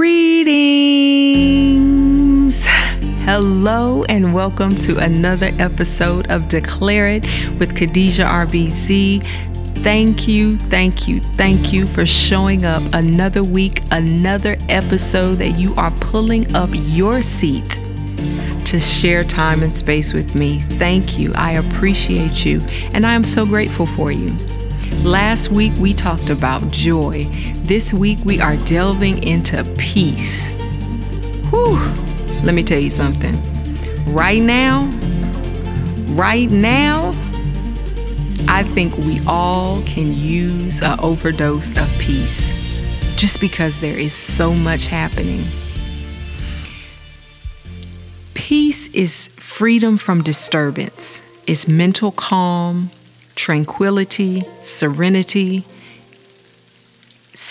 Greetings. Hello, and welcome to another episode of Declare It with Khadijah RBC. Thank you, thank you, thank you for showing up another week, another episode that you are pulling up your seat to share time and space with me. Thank you. I appreciate you, and I am so grateful for you. Last week we talked about joy. This week we are delving into peace. Whew. Let me tell you something. Right now, right now, I think we all can use an overdose of peace just because there is so much happening. Peace is freedom from disturbance, it's mental calm, tranquility, serenity,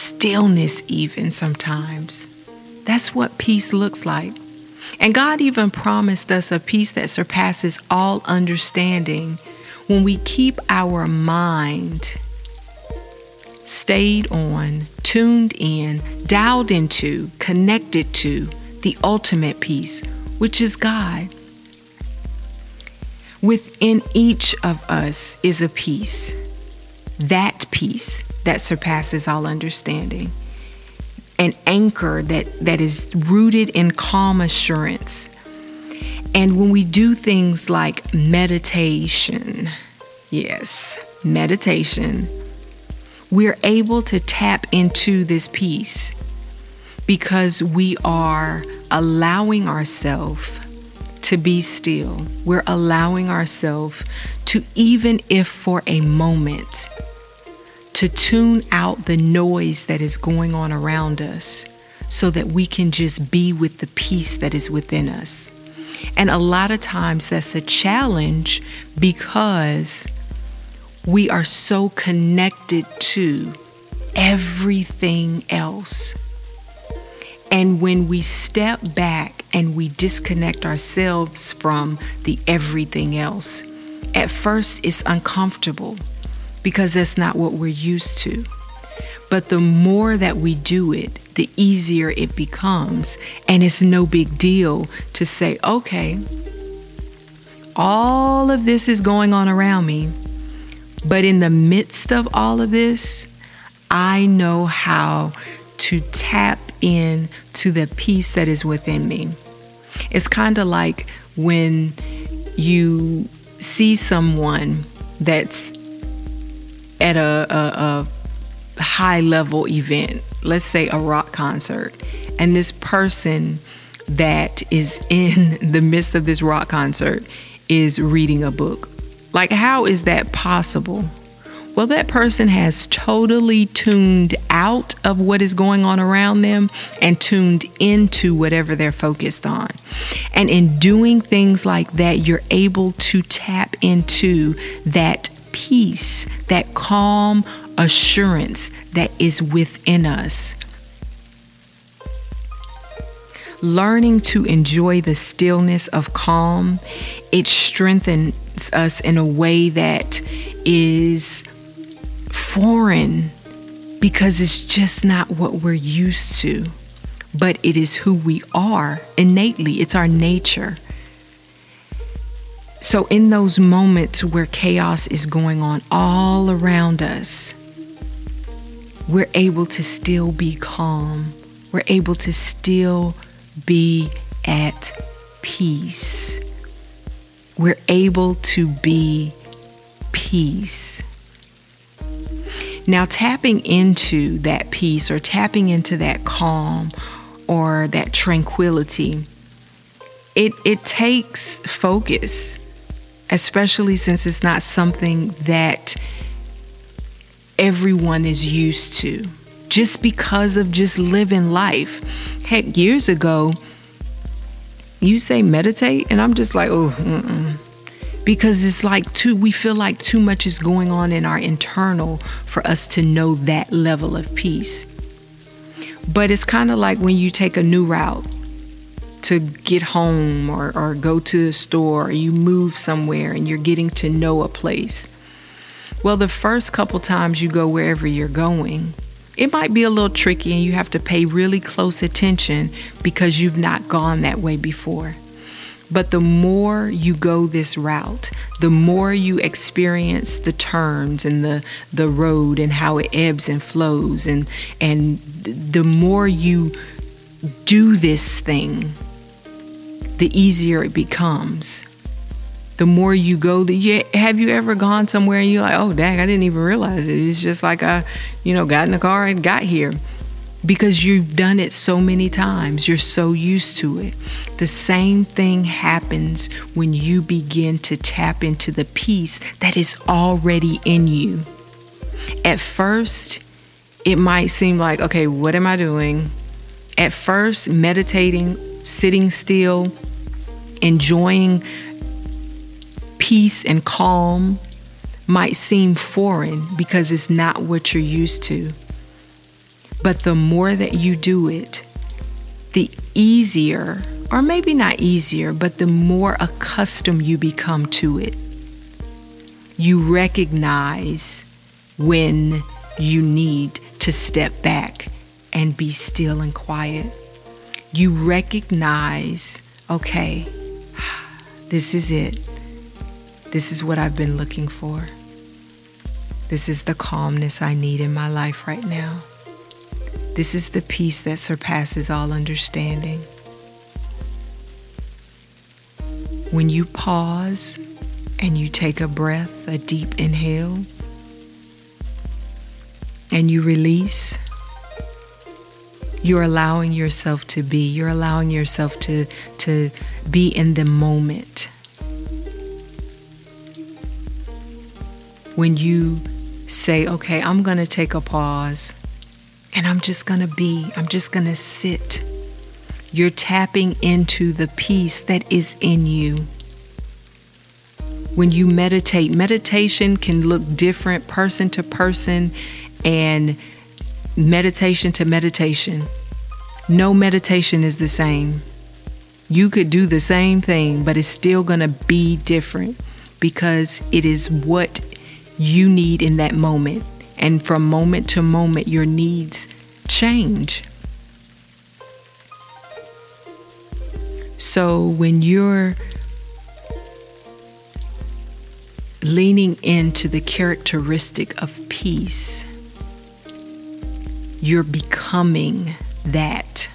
stillness, even sometimes. That's what peace looks like. And God even promised us a peace that surpasses all understanding when we keep our mind stayed on, tuned in, dialed into, connected to the ultimate peace which is God. Within each of us is a peace, that peace that surpasses all understanding, an anchor that, that is rooted in calm assurance. And when we do things like meditation, yes, meditation, we're able to tap into this peace because we are allowing ourselves to be still. We're allowing ourselves to, even if for a moment, to tune out the noise that is going on around us so that we can just be with the peace that is within us. And a lot of times that's a challenge because we are so connected to everything else. And when we step back and we disconnect ourselves from the everything else, at first it's uncomfortable because that's not what we're used to. But the more that we do it, the easier it becomes. And it's no big deal to say, okay, all of this is going on around me. But in the midst of all of this, I know how to tap in to the peace that is within me. It's kind of like when you see someone that's at a, a, a high level event, let's say a rock concert, and this person that is in the midst of this rock concert is reading a book. Like, how is that possible? Well, that person has totally tuned out of what is going on around them and tuned into whatever they're focused on. And in doing things like that, you're able to tap into that peace, that calm assurance that is within us. Learning to enjoy the stillness of calm, it strengthens us in a way that is foreign because it's just not what we're used to, but it is who we are innately, it's our nature. So, in those moments where chaos is going on all around us, we're able to still be calm. We're able to still be at peace. We're able to be peace. Now, tapping into that peace or tapping into that calm or that tranquility, it, it takes focus, especially since it's not something that everyone is used to. Just because of just living life. Heck, years ago, you say meditate, and I'm just like, oh, mm-mm. Because it's like too we feel like too much is going on in our internal for us to know that level of peace. But it's kind of like when you take a new route to get home or, or go to the store or you move somewhere and you're getting to know a place well the first couple times you go wherever you're going It might be a little tricky and you have to pay really close attention because you've not gone that way before. But the more you go this route, the more you experience the turns and the, the road and how it ebbs and flows, and, and the more you do this thing, the easier it becomes. The more you go, the you, have you ever gone somewhere and you're like, oh dang, I didn't even realize it. It's just like I, you know, got in the car and got here because you've done it so many times. You're so used to it. The same thing happens when you begin to tap into the peace that is already in you. At first, it might seem like, okay, what am I doing? At first, meditating, sitting still, enjoying peace and calm might seem foreign because it's not what you're used to. But the more that you do it, the easier, or maybe not easier, but the more accustomed you become to it. You recognize when you need to step back and be still and quiet. You recognize, okay, this is it. This is what I've been looking for. This is the calmness I need in my life right now. This is the peace that surpasses all understanding. When you pause and you take a breath, a deep inhale, and you release, you're allowing yourself to be. You're allowing yourself to, to be in the moment. When you say, okay, I'm going to take a pause and I'm just going to be, I'm just going to sit. You're tapping into the peace that is in you. When you meditate, meditation can look different person to person and meditation to meditation. No meditation is the same. You could do the same thing, but it's still going to be different because it is what you need in that moment. And from moment to moment, your needs change. So when you're leaning into the characteristic of peace, you're becoming that.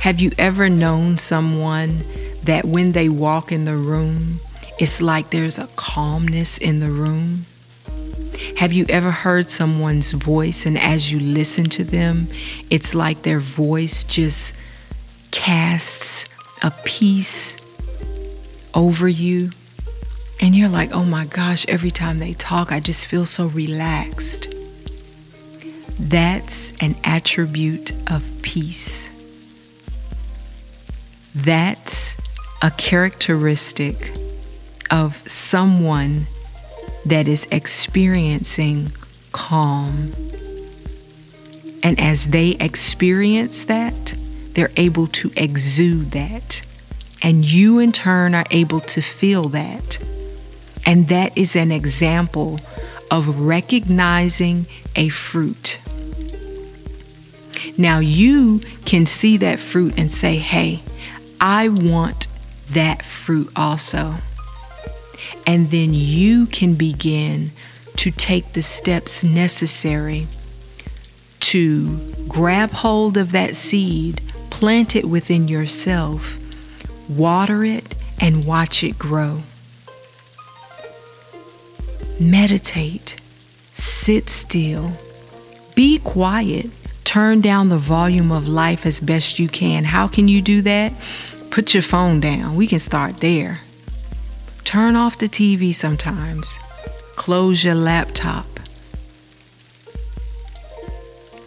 Have you ever known someone that when they walk in the room, it's like there's a calmness in the room? Have you ever heard someone's voice and as you listen to them, it's like their voice just casts a peace over you? And you're like, oh my gosh, every time they talk, I just feel so relaxed. That's an attribute of peace. That's a characteristic of someone that is experiencing calm. And as they experience that, they're able to exude that. And you, in turn, are able to feel that. And that is an example of recognizing a fruit. Now, you can see that fruit and say, hey, I want that fruit also. And then you can begin to take the steps necessary to grab hold of that seed, plant it within yourself, water it, and watch it grow. Meditate, sit still, be quiet, turn down the volume of life as best you can. How can you do that? Put your phone down. We can start there. Turn off the TV sometimes. Close your laptop.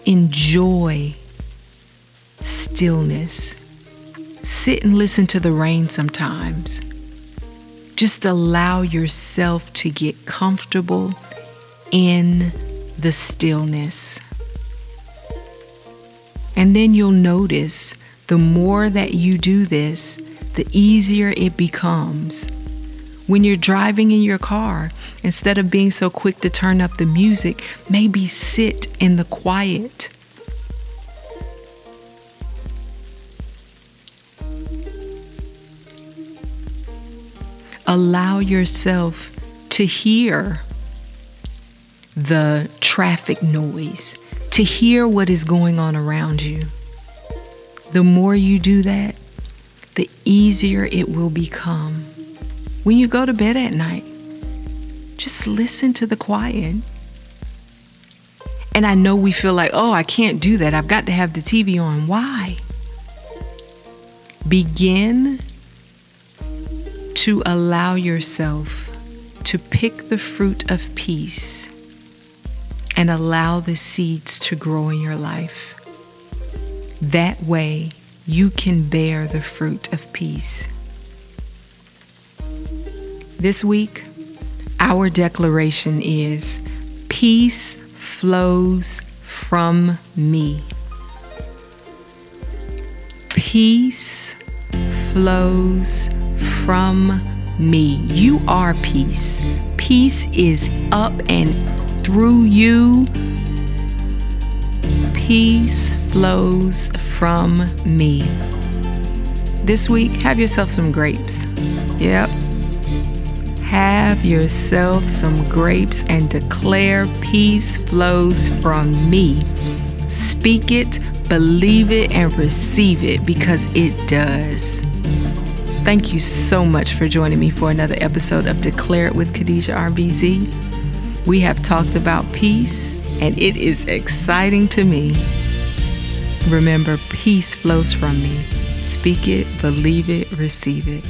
Enjoy stillness. Sit and listen to the rain sometimes. Just allow yourself to get comfortable in the stillness. And then you'll notice the more that you do this, the easier it becomes When you're driving in your car, instead of being so quick to turn up the music, maybe sit in the quiet. Allow yourself to hear the traffic noise, to hear what is going on around you. The more you do that, the easier it will become when you go to bed at night, just listen to the quiet. And I know we feel like, oh, I can't do that. I've got to have the TV on. Why? Begin to allow yourself to pick the fruit of peace and allow the seeds to grow in your life. That way, you can bear the fruit of peace. This week, our declaration is Peace flows from me. Peace flows from me. You are peace. Peace is up and through you. Peace flows from me. This week, have yourself some grapes. Yep have yourself some grapes and declare peace flows from me. Speak it, believe it, and receive it because it does. Thank you so much for joining me for another episode of Declare It with Khadijah RBZ. We have talked about peace, and it is exciting to me. Remember, peace flows from me. Speak it, believe it, receive it.